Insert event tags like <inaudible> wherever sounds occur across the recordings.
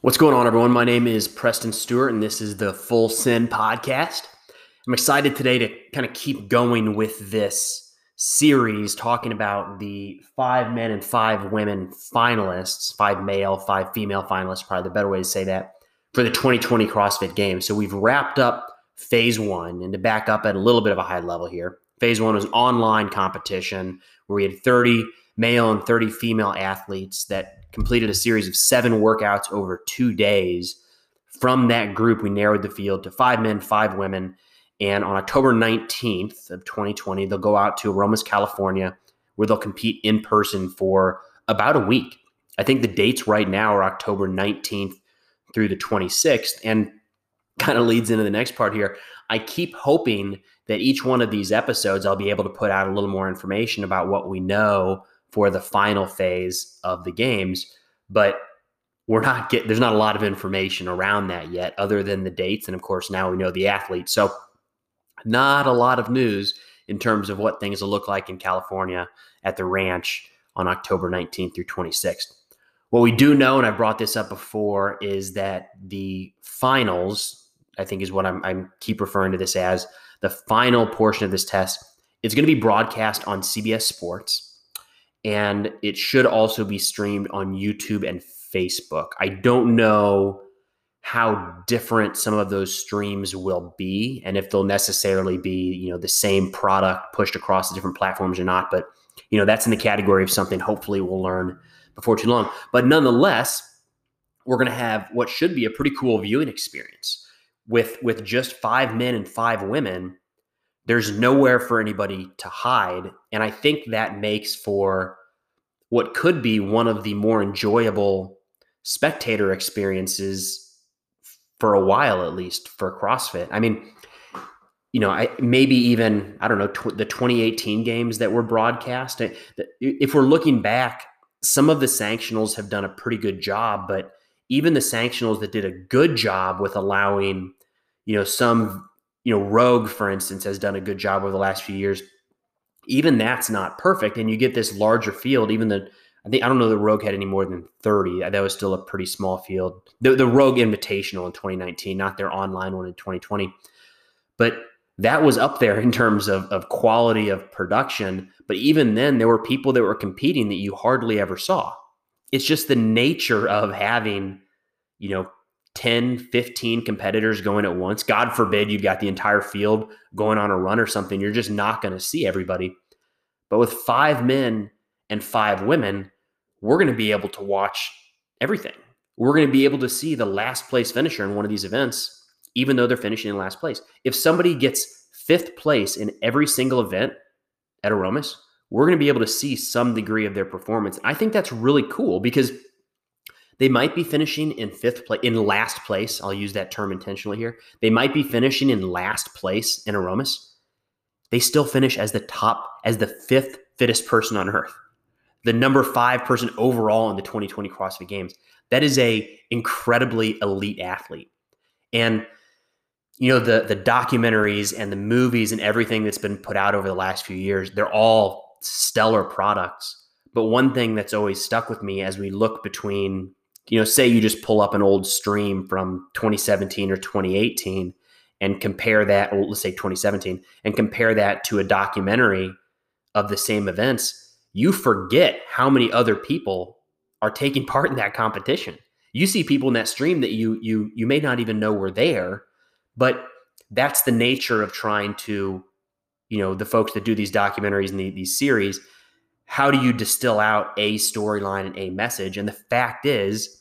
What's going on, everyone? My name is Preston Stewart, and this is the Full Sin podcast. I'm excited today to kind of keep going with this series talking about the five men and five women finalists, five male, five female finalists, probably the better way to say that, for the 2020 CrossFit Games. So we've wrapped up phase one, and to back up at a little bit of a high level here, phase one was an online competition where we had 30 male and 30 female athletes that completed a series of seven workouts over two days. From that group, we narrowed the field to five men, five women. And on October 19th of 2020, they'll go out to Aromas, California, where they'll compete in person for about a week. I think the dates right now are October 19th through the 26th. And kind of leads into the next part here. I keep hoping that each one of these episodes, I'll be able to put out a little more information about what we know for the final phase of the games. But we're not getting, there's not a lot of information around that yet, other than the dates. And of course, now we know the athletes. So, not a lot of news in terms of what things will look like in California at the ranch on October 19th through 26th. What we do know, and I brought this up before, is that the finals, I think is what I'm, I'm keep referring to this as, the final portion of this test, it's going to be broadcast on CBS Sports and it should also be streamed on YouTube and Facebook. I don't know how different some of those streams will be and if they'll necessarily be, you know, the same product pushed across the different platforms or not, but you know, that's in the category of something hopefully we'll learn before too long. But nonetheless, we're going to have what should be a pretty cool viewing experience with with just 5 men and 5 women there's nowhere for anybody to hide. And I think that makes for what could be one of the more enjoyable spectator experiences for a while, at least for CrossFit. I mean, you know, I maybe even I don't know tw- the 2018 games that were broadcast. If we're looking back, some of the sanctionals have done a pretty good job, but even the sanctionals that did a good job with allowing, you know, some you know, Rogue, for instance, has done a good job over the last few years. Even that's not perfect, and you get this larger field. Even the I think I don't know the Rogue had any more than thirty. That was still a pretty small field. The the Rogue Invitational in 2019, not their online one in 2020, but that was up there in terms of, of quality of production. But even then, there were people that were competing that you hardly ever saw. It's just the nature of having, you know, 10, 15 competitors going at once. God forbid you've got the entire field going on a run or something. You're just not going to see everybody. But with five men and five women, we're going to be able to watch everything. We're going to be able to see the last place finisher in one of these events, even though they're finishing in last place. If somebody gets fifth place in every single event at Aromas, we're going to be able to see some degree of their performance. I think that's really cool because – they might be finishing in fifth place, in last place. I'll use that term intentionally here. They might be finishing in last place in Aromas. They still finish as the top, as the fifth fittest person on earth, the number five person overall in the 2020 CrossFit Games. That is a incredibly elite athlete, and you know the the documentaries and the movies and everything that's been put out over the last few years. They're all stellar products. But one thing that's always stuck with me as we look between you know, say you just pull up an old stream from 2017 or 2018 and compare that, or let's say 2017, and compare that to a documentary of the same events, you forget how many other people are taking <laughs> part in that competition. You see people in that stream that you you you may not even know were there, but that's the nature of trying to, you know, the folks that do these documentaries and the, these series. How do you distill out a storyline and a message? And the fact is,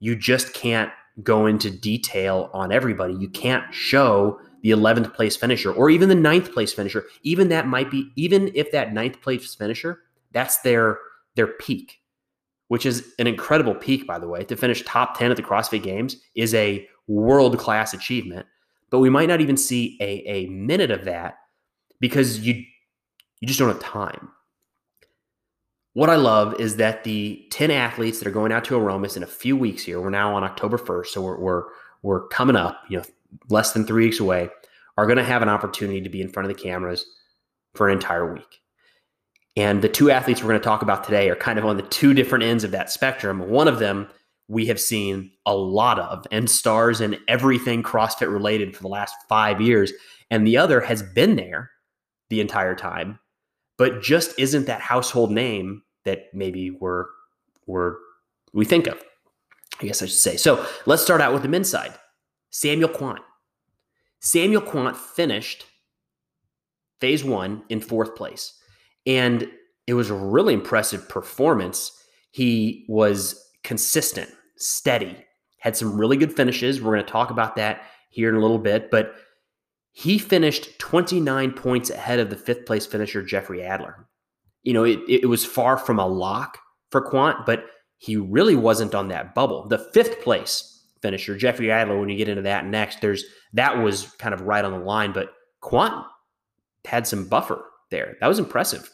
you just can't go into detail on everybody. You can't show the 11th place finisher or even the ninth place finisher. Even that might be, even if that ninth place finisher, that's their their peak, which is an incredible peak, by the way. To finish top 10 at the CrossFit Games is a world class achievement. But we might not even see a, a minute of that because you you just don't have time what I love is that the 10 athletes that are going out to Aromas in a few weeks here, we're now on October 1st, so we're, we're, we're coming up, you know, less than three weeks away, are going to have an opportunity to be in front of the cameras for an entire week. And the two athletes we're going to talk about today are kind of on the two different ends of that spectrum. One of them we have seen a lot of and stars in everything CrossFit related for the last five years. And the other has been there the entire time, but just isn't that household name that maybe we're, we're we think of. I guess I should say. So let's start out with the men's side. Samuel Kwant. Samuel Kwant finished phase one in fourth place. And it was a really impressive performance. He was consistent, steady, had some really good finishes. We're going to talk about that here in a little bit, but he finished 29 points ahead of the fifth place finisher, Jeffrey Adler. You know, it, it was far from a lock for Kwant, but he really wasn't on that bubble. The fifth place finisher, Jeffrey Adler, when you get into that next, there's that was kind of right on the line, but Kwant had some buffer there. That was impressive.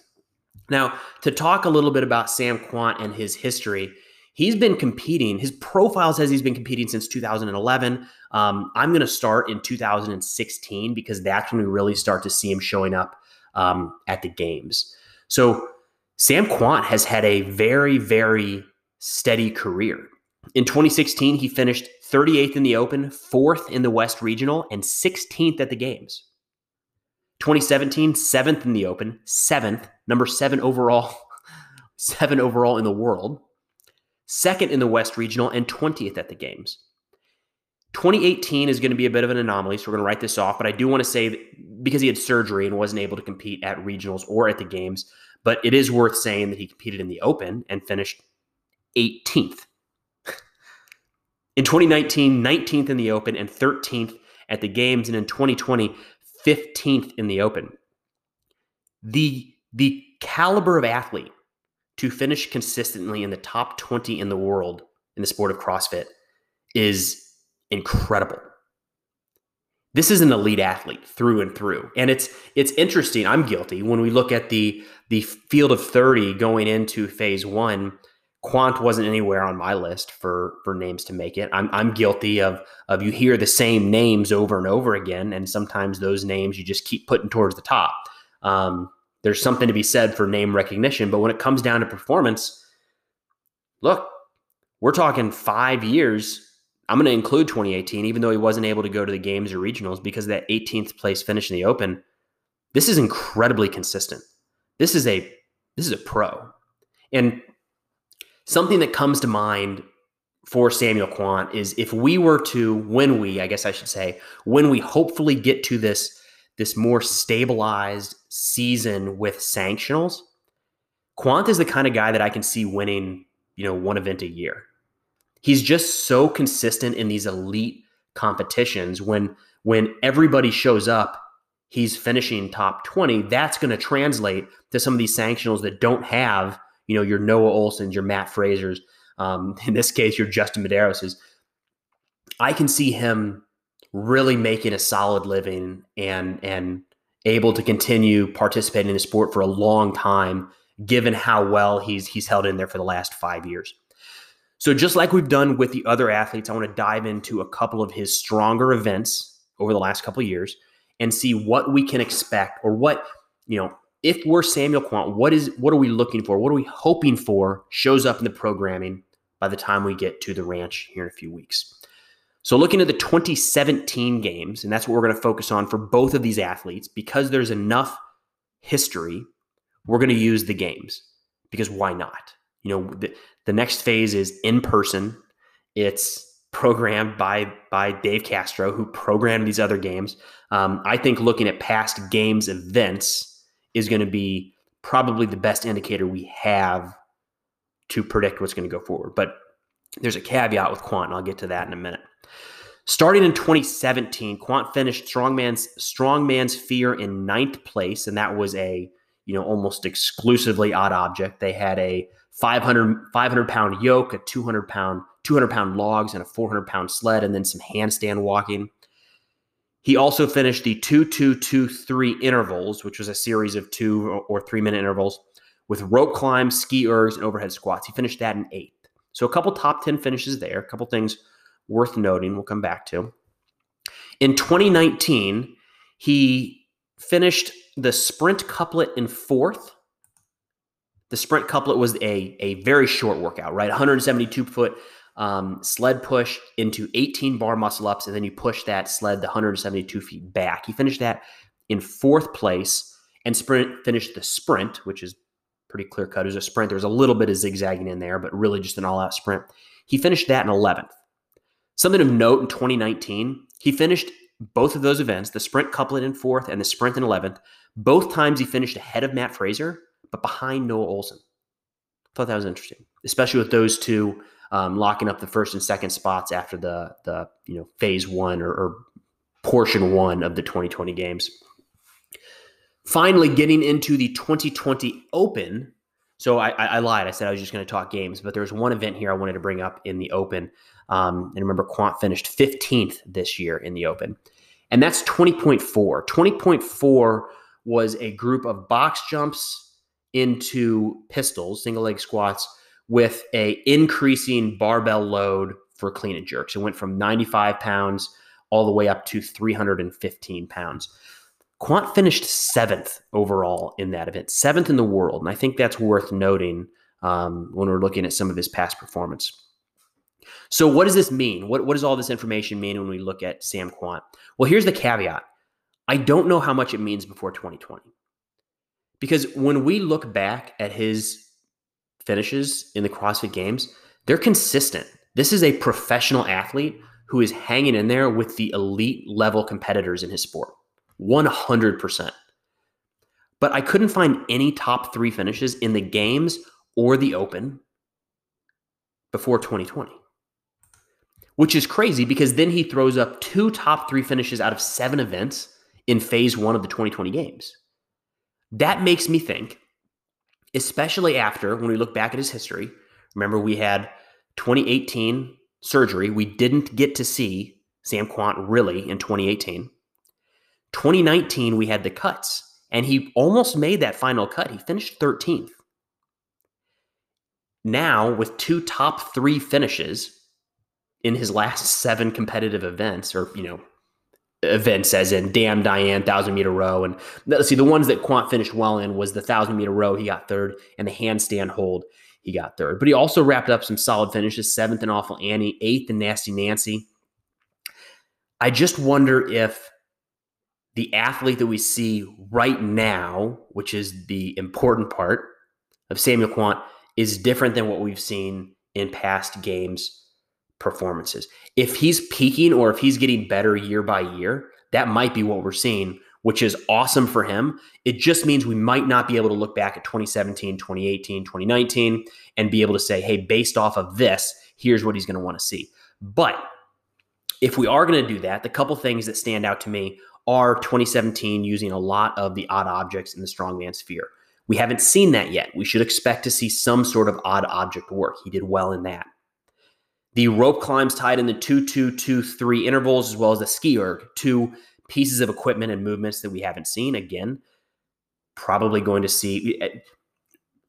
Now, to talk a little bit about Sam Kwant and his history, he's been competing. His profile says he's been competing since 2011. Um, I'm going to start in 2016 because that's when we really start to see him showing up um, at the games. So, Sam Kwant has had a very, very steady career. In 2016, he finished 38th in the Open, fourth in the West Regional, and 16th at the Games. 2017, seventh in the Open, seventh, number seven overall, <laughs> seven overall in the world, second in the West Regional, and 20th at the Games. 2018 is going to be a bit of an anomaly, so we're going to write this off. But I do want to say because he had surgery and wasn't able to compete at regionals or at the games, but it is worth saying that he competed in the Open and finished 18th. In 2019, 19th in the Open and 13th at the games, and in 2020, 15th in the Open. The the caliber of athlete to finish consistently in the top 20 in the world in the sport of CrossFit is incredible. This is an elite athlete through and through. And it's it's interesting, I'm guilty when we look at the the field of 30 going into phase 1 Kwant wasn't anywhere on my list for for names to make it. I'm I'm guilty of of you hear the same names over and over again, and sometimes those names you just keep putting towards the top. Um, there's something to be said for name recognition, but when it comes down to performance, look, we're talking five years. I'm going to include 2018, even though he wasn't able to go to the games or regionals because of that 18th place finish in the Open. This is incredibly consistent. This is a this is a pro, and something that comes to mind for Samuel Kwant is if we were to, when we, I guess I should say, when we hopefully get to this this more stabilized season with sanctionals, Kwant is the kind of guy that I can see winning, you know, one event a year. He's just so consistent in these elite competitions when when everybody shows up, he's finishing top 20. That's going to translate to some of these sanctionals that don't have you know, your Noah Ohlsens your Matt Frasers, um, <laughs> in this case, your Justin Medeiros I can see him really making a solid living and and able to continue participating in the sport for a long time, given how well he's he's held in there for the last five years. So just like we've done with the other athletes, I want to dive into a couple of his stronger events over the last couple of years and see what we can expect or what you know if we're Samuel Kwant, what is what are we looking for? What are we hoping for shows up in the programming by the time we get to the ranch here in a few weeks? So looking at the 2017 games, and that's what we're going to focus on for both of these athletes, because there's enough history, we're going to use the games because why not? You know, the, the next phase is in person. It's programmed by by Dave Castro, who programmed these other games. Um, I think looking at past games events is going to be probably the best indicator we have to predict what's going to go forward. But there's a caveat with Kwant, and I'll get to that in a minute. Starting in 2017, Kwant finished Strongman's Strongman's Fear in ninth place, and that was a you know almost exclusively odd object. They had a 500 500 pound yoke, a 200 pound 200 pound logs, and a 400 pound sled, and then some handstand walking. He also finished the 2 2 2 3 intervals, which was a series of two or three minute intervals with rope climbs, ski ergs, and overhead squats. He finished that in eighth. So a couple top 10 finishes there, a couple things worth noting we'll come back to. In 2019, he finished the sprint couplet in fourth. The sprint couplet was a, a very short workout, right? 172 foot um, sled push into 18 bar muscle ups, and then you push that sled the 172 feet back. He finished that in fourth place and sprint finished the sprint, which is pretty clear cut. It was a sprint. There was a little bit of zigzagging in there, but really just an all out sprint. He finished that in 11th. Something of note in 2019, he finished both of those events, the sprint couplet in fourth and the sprint in 11th. Both times he finished ahead of Matt Fraser, but behind Noah Ohlsen. Thought that was interesting, especially with those two um, locking up the first and second spots after the the you know phase one or, or portion one of the 2020 games. Finally, getting into the 2020 Open. So I, I, I lied. I said I was just going to talk games, but there's one event here I wanted to bring up in the Open. Um, and remember, Kwant finished 15th this year in the Open, and that's 20.4. 20.4 was a group of box jumps into pistols, single leg squats, with a increasing barbell load for clean and jerks. It went from 95 pounds all the way up to 315 pounds. Kwant finished seventh overall in that event, seventh in the world. And I think that's worth noting um, when we're looking at some of his past performance. So, what does this mean? What, what does all this information mean when we look at Sam Kwant? Well, here's the caveat I don't know how much it means before 2020. Because when we look back at his finishes in the CrossFit Games, they're consistent. This is a professional athlete who is hanging in there with the elite level competitors in his sport. 100%. But I couldn't find any top three finishes in the games or the open before 2020, which is crazy because then he throws up two top three finishes out of seven events in phase one of the 2020 games. That makes me think, especially after when we look back at his history, remember we had 2018 surgery. We didn't get to see Sam Kwant really in 2018. 2019, we had the cuts, and he almost made that final cut. He finished 13th. Now, with two top three finishes in his last seven competitive events, or, you know, events as in Damn Diane, thousand meter row. And let's see, the ones that Kwant finished well in was the thousand meter row, he got third, and the handstand hold, he got third. But he also wrapped up some solid finishes seventh and Awful Annie, eighth and Nasty Nancy. I just wonder if the athlete that we see right now, which is the important part of Samuel Kwant, is different than what we've seen in past games performances. If he's peaking or if he's getting better year by year, that might be what we're seeing, which is awesome for him. It just means we might not be able to look back at 2017, 2018, 2019 and be able to say, hey, based off of this, here's what he's going to want to see. But if we are going to do that, the couple things that stand out to me are 2017 using a lot of the odd objects in the Strongman's Fear. We haven't seen that yet. We should expect to see some sort of odd object work. He did well in that. The rope climbs tied in the 2 2 2 3 intervals, as well as the ski erg, two pieces of equipment and movements that we haven't seen. Again, probably going to see. Eh,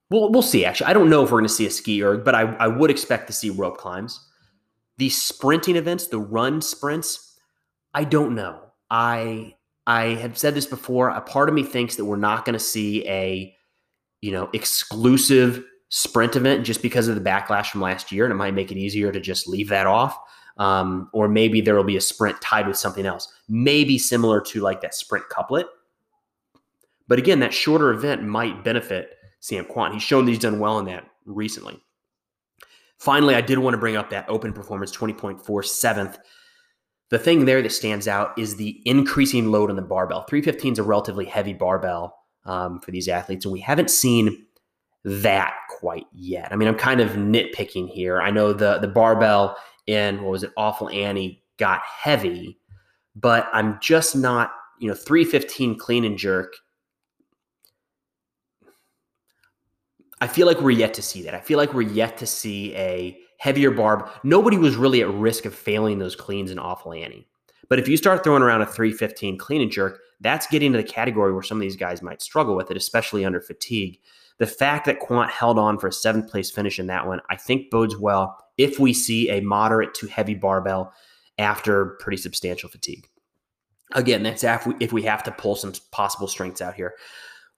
well, we'll see. Actually, I don't know if we're going to see a ski erg, but I, I would expect to see rope climbs. The sprinting events, the run sprints, I don't know. I I have said this before. A part of me thinks that we're not going to see a you know exclusive sprint event just because of the backlash from last year, and it might make it easier to just leave that off. Um, or maybe there will be a sprint tied with something else, maybe similar to like that sprint couplet. But again, that shorter event might benefit Sam Kwant. He's shown that he's done well in that recently. Finally, I did want to bring up that open performance 20.4 seventh the thing there that stands out is the increasing load on the barbell. 315 is a relatively heavy barbell um, for these athletes, and we haven't seen that quite yet. I mean, I'm kind of nitpicking here. I know the the barbell in what was it, Awful Annie got heavy, but I'm just not, you know, 315 clean and jerk. I feel like we're yet to see that. I feel like we're yet to see a heavier barb. Nobody was really at risk of failing those cleans in Awful Annie. But if you start throwing around a 315 clean and jerk, that's getting to the category where some of these guys might struggle with it, especially under fatigue. The fact that Kwant held on for a seventh place finish in that one, I think bodes well if we see a moderate to heavy barbell after pretty substantial fatigue. Again, that's if we have to pull some possible strengths out here.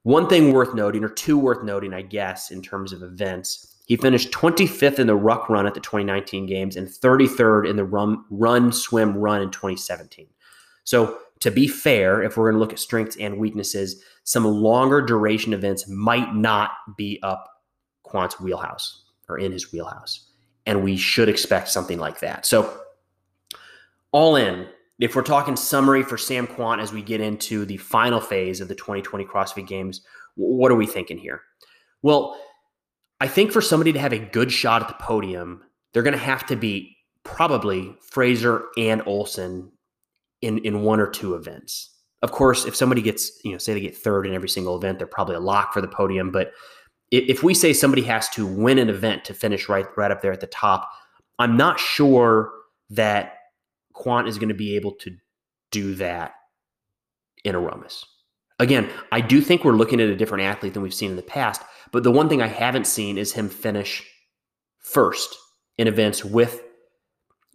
One thing worth noting, or two worth noting, I guess, in terms of events, He finished 25th in the ruck run at the 2019 games and 33rd in the run, run swim run in 2017. So, to be fair, if we're going to look at strengths and weaknesses, some longer duration events might not be up Kwant's wheelhouse or in his wheelhouse. And we should expect something like that. So, all in, if we're talking summary for Sam Kwant as we get into the final phase of the 2020 CrossFit Games, what are we thinking here? Well, I think for somebody to have a good shot at the podium, they're going to have to beat probably Fraser and Ohlsen in in one or two events. Of course, if somebody gets, you know, say they get third in every single event, they're probably a lock for the podium. But if we say somebody has to win an event to finish right right up there at the top, I'm not sure that Kwant is going to be able to do that in Aromas. Again, I do think we're looking at a different athlete than we've seen in the past, but the one thing I haven't seen is him finish first in events with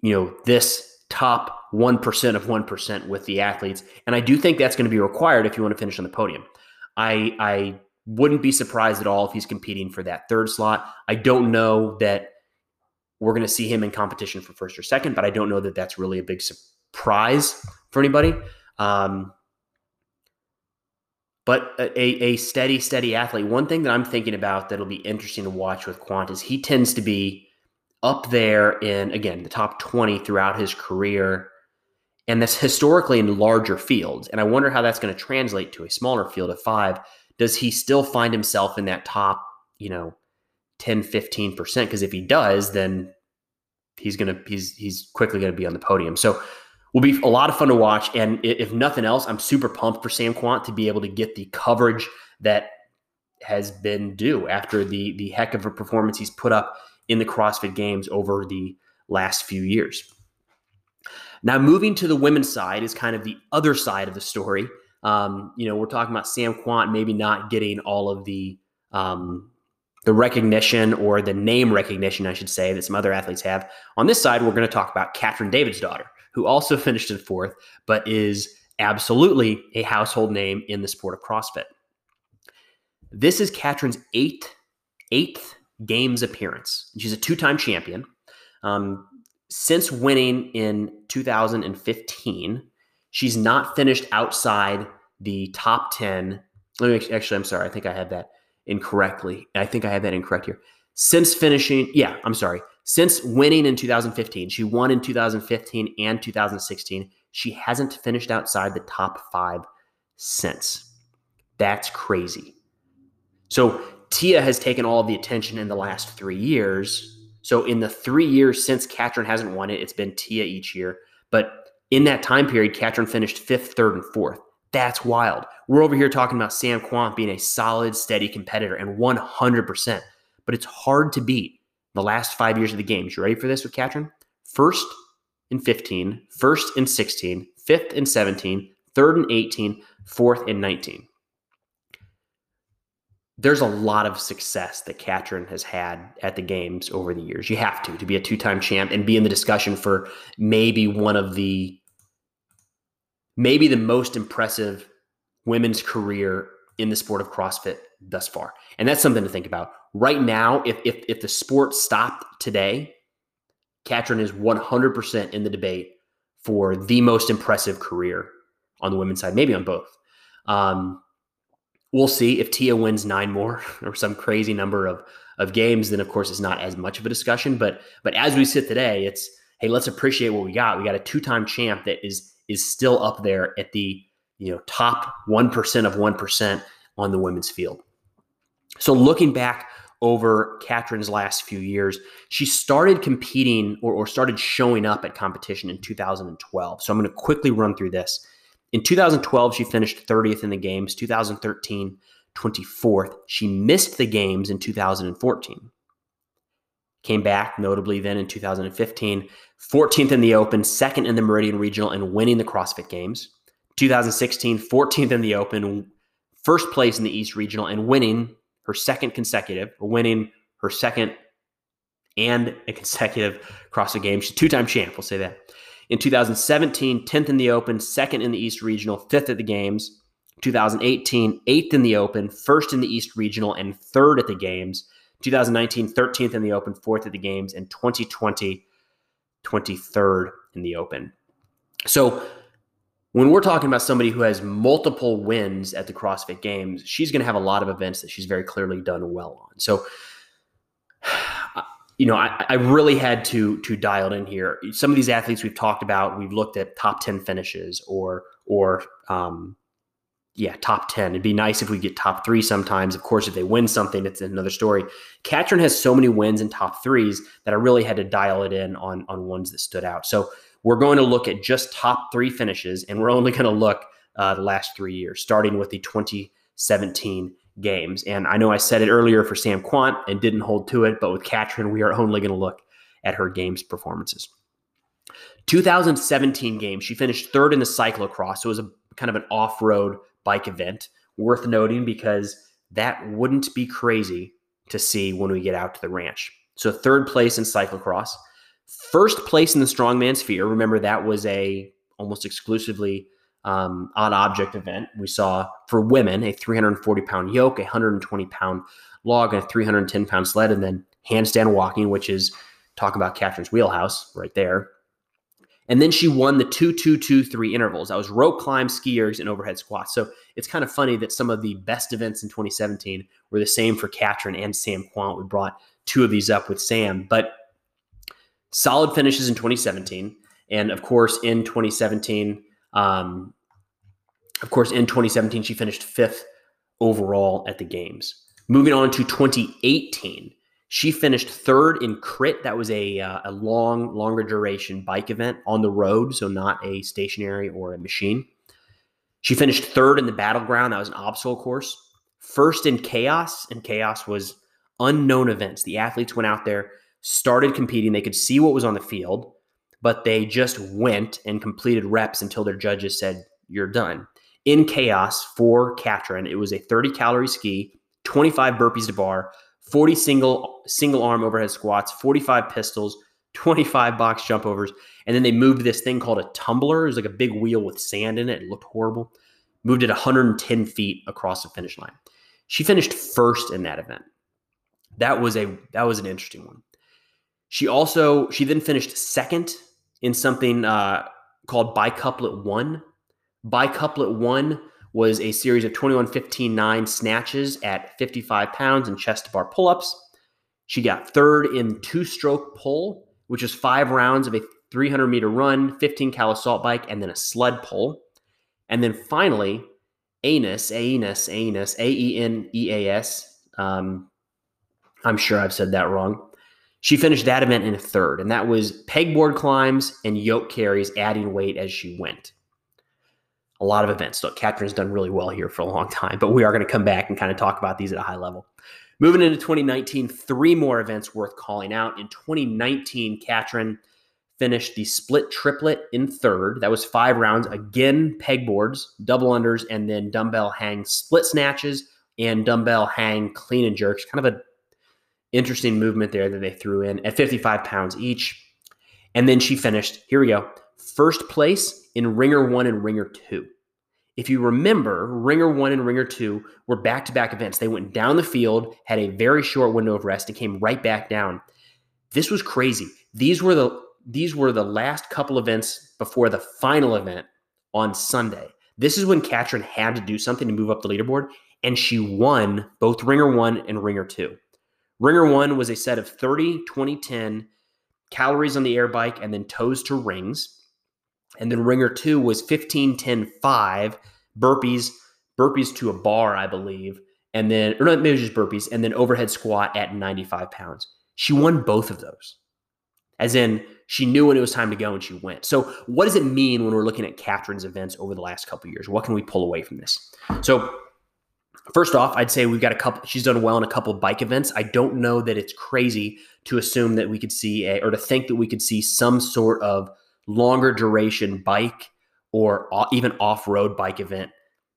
you know this top 1% of 1% with the athletes and I do think that's going to be required if you want to finish on the podium. I I wouldn't be surprised at all if he's competing for that third slot. I don't know that we're going to see him in competition for first or second, but I don't know that that's really a big surprise for anybody. Um, but a, a steady, steady athlete. One thing that I'm thinking about that'll be interesting to watch with Kwant is he tends to be up there in, again, the top 20 throughout his career. And that's historically in larger fields. And I wonder how that's going to translate to a smaller field of five. Does he still find himself in that top, you know, 10, 15%. Because if he does, then he's gonna he's he's quickly gonna be on the podium. So will be a lot of fun to watch. And if nothing else, I'm super pumped for Sam Kwant to be able to get the coverage that has been due after the the heck of a performance he's put up in the CrossFit Games over the last few years. Now, moving to the women's side is kind of the other side of the story. Um, you know, we're talking about Sam Kwant maybe not getting all of the um, the recognition or the name recognition, I should say, that some other athletes have. On this side, we're going to talk about Katrin Davidsdottir, who also <laughs> finished in fourth, but is absolutely a household name in the sport of CrossFit. This is Katrin's eighth, eighth games appearance. She's a two-time champion. Um, since winning in 2015, she's not finished outside the top 10. Let me actually, I'm sorry. I think I had that incorrectly. I think I had that incorrect here. Since finishing, yeah, I'm sorry. Since winning in 2015, she won in 2015 and 2016. She hasn't finished outside the top five since. That's crazy. So Tia has taken all the attention in the last three years. So in the three years since Katrin hasn't won it, it's been Tia each year. But in that time period, Katrin finished fifth, third, and fourth. That's wild. We're over here talking about Sam Kwant being a solid, steady competitor and 100%. But it's hard to beat the last five years of the games. You ready for this with Katrin? First in 15, first in 16, fifth in 17, third in 18, fourth in 19. There's a lot of success that Katrin has had at the games over the years. You have to to be a two-time champ and be in the discussion for maybe one of the maybe the most impressive women's career in the sport of CrossFit thus far. And that's something to think about. Right now, if if, if the sport stopped today, Katrin is 100% in the debate for the most impressive career on the women's side, maybe on both. Um, we'll see if Tia wins nine more <laughs> or some crazy number of of games. Then, of course, it's not as much of a discussion. But but as we sit today, it's hey, let's appreciate what we got. We got a two time champ that is is still up there at the you know top 1% of 1% on the women's field. So looking back over Katrin's last few years, she started competing or, or started showing up at competition in 2012. So I'm going to quickly run through this. In 2012, she finished 30th in the games. 2013, 24th. She missed the games in 2014. Came back, notably then in 2015, 14th in the Open, second in the Meridian Regional, and winning the CrossFit Games. 2016, 14th in the Open, first place in the East Regional, and winning her second consecutive, or winning her second and a consecutive CrossFit Games. She's two time champ, we'll say that. In 2017, 10th in the Open, second in the East Regional, fifth at the Games. 2018, eighth in the Open, first in the East Regional, and third at the Games. 2019, 13th in the Open, fourth at the Games, and 2020, 23rd in the Open. So when we're talking about somebody who has multiple wins at the CrossFit Games, she's going to have a lot of events that she's very clearly done well on. So, you know, I, I, really had to to dial it in here. Some of these athletes we've talked about, we've looked at top ten finishes or or um, yeah, top ten. It'd be nice if we get top three sometimes. Of course, if they win something, it's another story. Katrin has so many wins and top threes that I really had to dial it in on on ones that stood out. So we're going to look at just top three finishes, and we're only going to look uh, the last three years, starting with the 2017 games. And I know I said it earlier for Sam Kwant and didn't hold to it, but with Katrin, we are only going to look at her games performances. 2017 games, she finished third in the cyclocross. So it was a kind of an off road bike event. Worth noting because that wouldn't be crazy to see when we get out to the ranch. So third place in cyclocross. First place in the Strongman's Fear. Remember that was a almost exclusively um, odd object event. We saw for women a 340 pound yoke, a 120 pound log, and a 310 pound sled, and then handstand walking, which is talk about Katrin's wheelhouse right there. And then she won the two, two, two, three intervals. That was rope climb, ski ergs, and overhead squats. So it's kind of funny that some of the best events in 2017 were the same for Katrin and Sam Kwant. We brought two of these up with Sam, but solid finishes in 2017. And of course, in 2017, um, of course, in 2017, she finished fifth overall at the games. Moving on to 2018, she finished third in crit. That was a, uh, a long, longer duration bike event on the road, so not a stationary or a machine. She finished third in the battleground. That was an obstacle course. First in chaos, and chaos was unknown events. The athletes went out there, started competing. They could see what was on the field, but they just went and completed reps until their judges said, You're done. In chaos for Katrin, it was a 30 calorie ski, 25 burpees to bar, 40 single single arm overhead squats, 45 pistols, 25 box jump overs, and then they moved this thing called a tumbler. It was like a big wheel with sand in it. It looked horrible. Moved it 110 feet across the finish line. She finished first in that event. That was a that was an interesting one. She also she then finished second in something uh, called bicouplet one. Bicouplet one was a series of 21 15 9 snatches at 55 pounds and chest to bar pull ups. She got third in two stroke pull, which is five rounds of a 300 meter run, 15 cal assault bike, and then a sled pull. And then finally, Anus, Anus, Anus, A E N E A S. Um, I'm sure I've said that wrong. She finished that event in third, and that was pegboard climbs and yoke carries, adding weight as she went. A lot of events. Look, Katrin's done really well here for a long <laughs> time, but we are going to come back and kind of talk about these at a high level. Moving into 2019, three more events worth calling out. In 2019, Katrin finished the split triplet in third. That was five rounds. Again, pegboards, double unders, and then dumbbell hang split snatches and dumbbell hang clean and jerks. Kind of a interesting movement there that they threw in at 55 pounds each. And then she finished, here we go, first place in Ringer 1 and Ringer 2. If you remember, Ringer 1 and Ringer 2 were back to back events. They went down the field, had a very short window of rest, and came right back down. This was crazy. These were the these were the last couple events before the final event on Sunday. This is when Katrin had to do something to move up the leaderboard, and she won both Ringer 1 and Ringer 2. Ringer one was a set of 30, 20, 10 calories on the air bike and then toes to rings. And then Ringer two was 15, 10, 5 burpees, burpees to a bar, I believe. And then, or not, maybe just burpees, and then overhead squat at 95 pounds. She won both of those. As in, she knew when it was time to go and she went. So, what does it mean when we're looking at Katrin's events over the last couple years? What can we pull away from this? So, First off, I'd say we've got a couple. She's done well in a couple bike events. I don't know that it's crazy to assume that we could see a, or to think that we could see some sort of longer duration bike or even off road bike event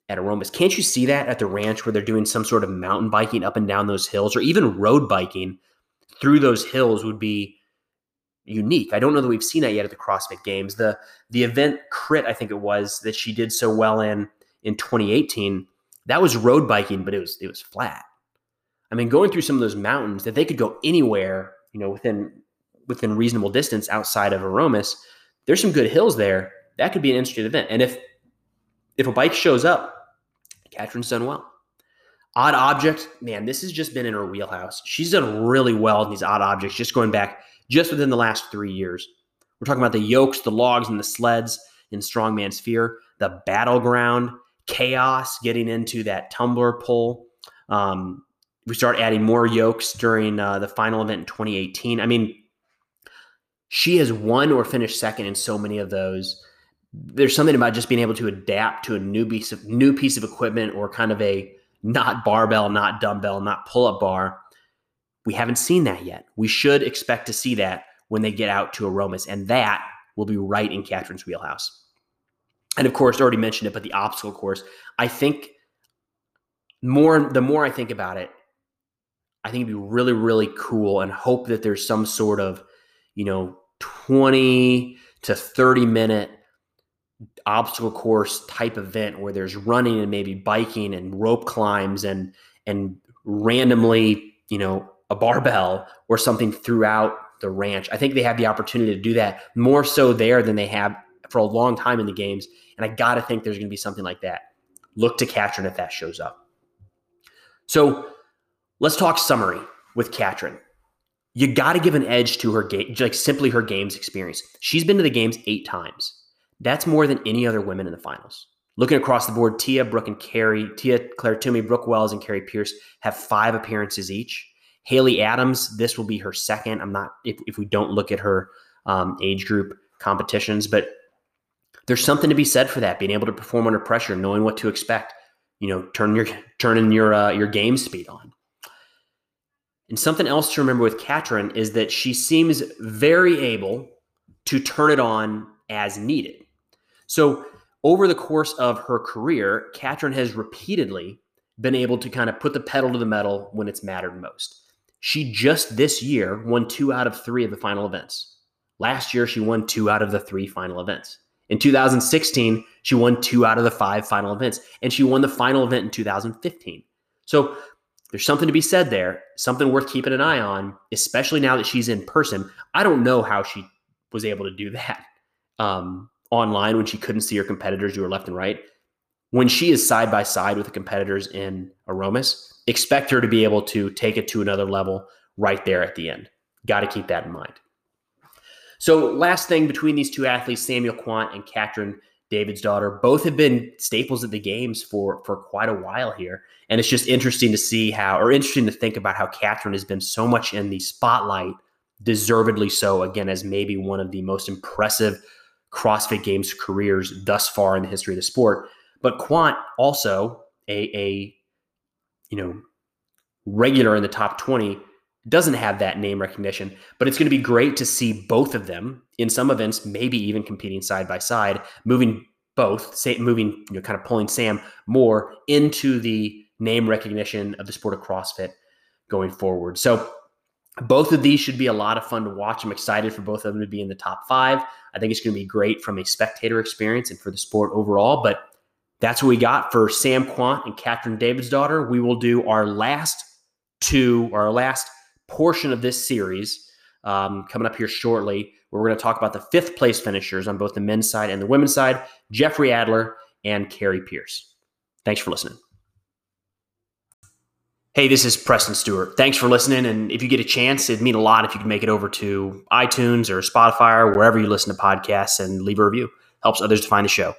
at Aromas. Can't you see that at the ranch where they're doing some sort of mountain biking up and down those hills, or even road biking through those hills would be unique. I don't know that we've seen that yet at the CrossFit Games. The the event crit, I think it was that she did so well in in 2018 that was road biking, but it was it was flat. I mean, going through some of those mountains that they could go anywhere, you know, within within reasonable distance outside of Aromas. There's some good hills there. That could be an interesting event. And if if a bike shows up, Katrin's done well. Odd object, man, this has just been in her wheelhouse. She's done really well in these odd objects, just going back just within the last three years. We're talking about the yokes, the logs, and the sleds in Strongman's Fear, the battleground, chaos, getting into that tumbler pull. Um, we start adding more yokes during uh, the final event in 2018. I mean, she has won or finished second in so many of those. There's something about just being able to adapt to a new piece of new piece of equipment or kind of a not barbell, not dumbbell, not pull-up bar. We haven't seen that yet. We should expect to see that when they get out to Aromas, and that will be right in Katrin's wheelhouse. And of course, already mentioned it, but the obstacle course. I think more the more I think about it, I think it'd be really, really cool and hope that there's some sort of, you know, 20 to 30 minute obstacle course type event where there's running and maybe biking and rope climbs and and randomly, you know, a barbell or something throughout the ranch. I think they have the opportunity to do that more so there than they have for a long time in the games. And I got to think there's going to be something like that. Look to Katrin if that shows up. So let's talk summary with Katrin. You got to give an edge to her game, like simply her games experience. She's been to the games eight times. That's more than any other women in the finals. Looking across the board, Tia, Brooke, and Kari, Tia, Clair Toomey, Brooke Wells, and Kari Pearce have five appearances each. Haley Adams, this will be her second. I'm not if, if we don't look at her um, age group competitions, but there's something to be said for that. Being able to perform under pressure, knowing what to expect. You know, turn your turning your uh, your game speed on. And something else to remember with Katrin is that she seems very able to turn it on as needed. So over the course of her career, Katrin has repeatedly been able to kind of put the pedal to the metal when it's mattered most. She just this year won two out of three of the final events. Last year, she won two out of the three final events. In 2016, she won two out of the five final events, and she won the final event in 2015. So there's something to be said there, something worth keeping an eye on, especially now that she's in person. I don't know how she was able to do that um, online when she couldn't see her competitors who were left and right. When she is side by side with the competitors in Aromas, expect her to be able to take it to another level right there at the end. Got to keep that in mind. So, last thing between these two athletes, Samuel Kwant and Katrin Davidsdottir, both have been staples at the games for for quite a while here, and it's just interesting to see how, or interesting to think about how Katrin has been so much in the spotlight, deservedly so. Again, as maybe one of the most impressive CrossFit Games careers thus far in the history of the sport. But Kwant also a, a you know, regular in the top 20 doesn't have that name recognition, but it's going to be great to see both of them in some events, maybe even competing side by side, moving both, say, moving, you know, kind of pulling Sam more into the name recognition of the sport of CrossFit going forward. So both of these should be a lot of fun to watch. I'm excited for both of them to be in the top five. I think it's going to be great from a spectator experience and for the sport overall. But that's what we got for Sam Kwant and Katrin Davidsdottir. We will do our last two, our last portion of this series um, coming up here shortly, where we're going to talk about the fifth place finishers on both the men's side and the women's side Jeffrey Adler and Kari Pearce. Thanks for listening. Hey, this is Preston Stewart. Thanks for listening. And if you get a chance, it'd mean a lot if you could make it over to iTunes or Spotify or wherever you listen to podcasts and leave a review. Helps others to find the show.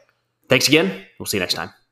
Thanks again. We'll see you next time.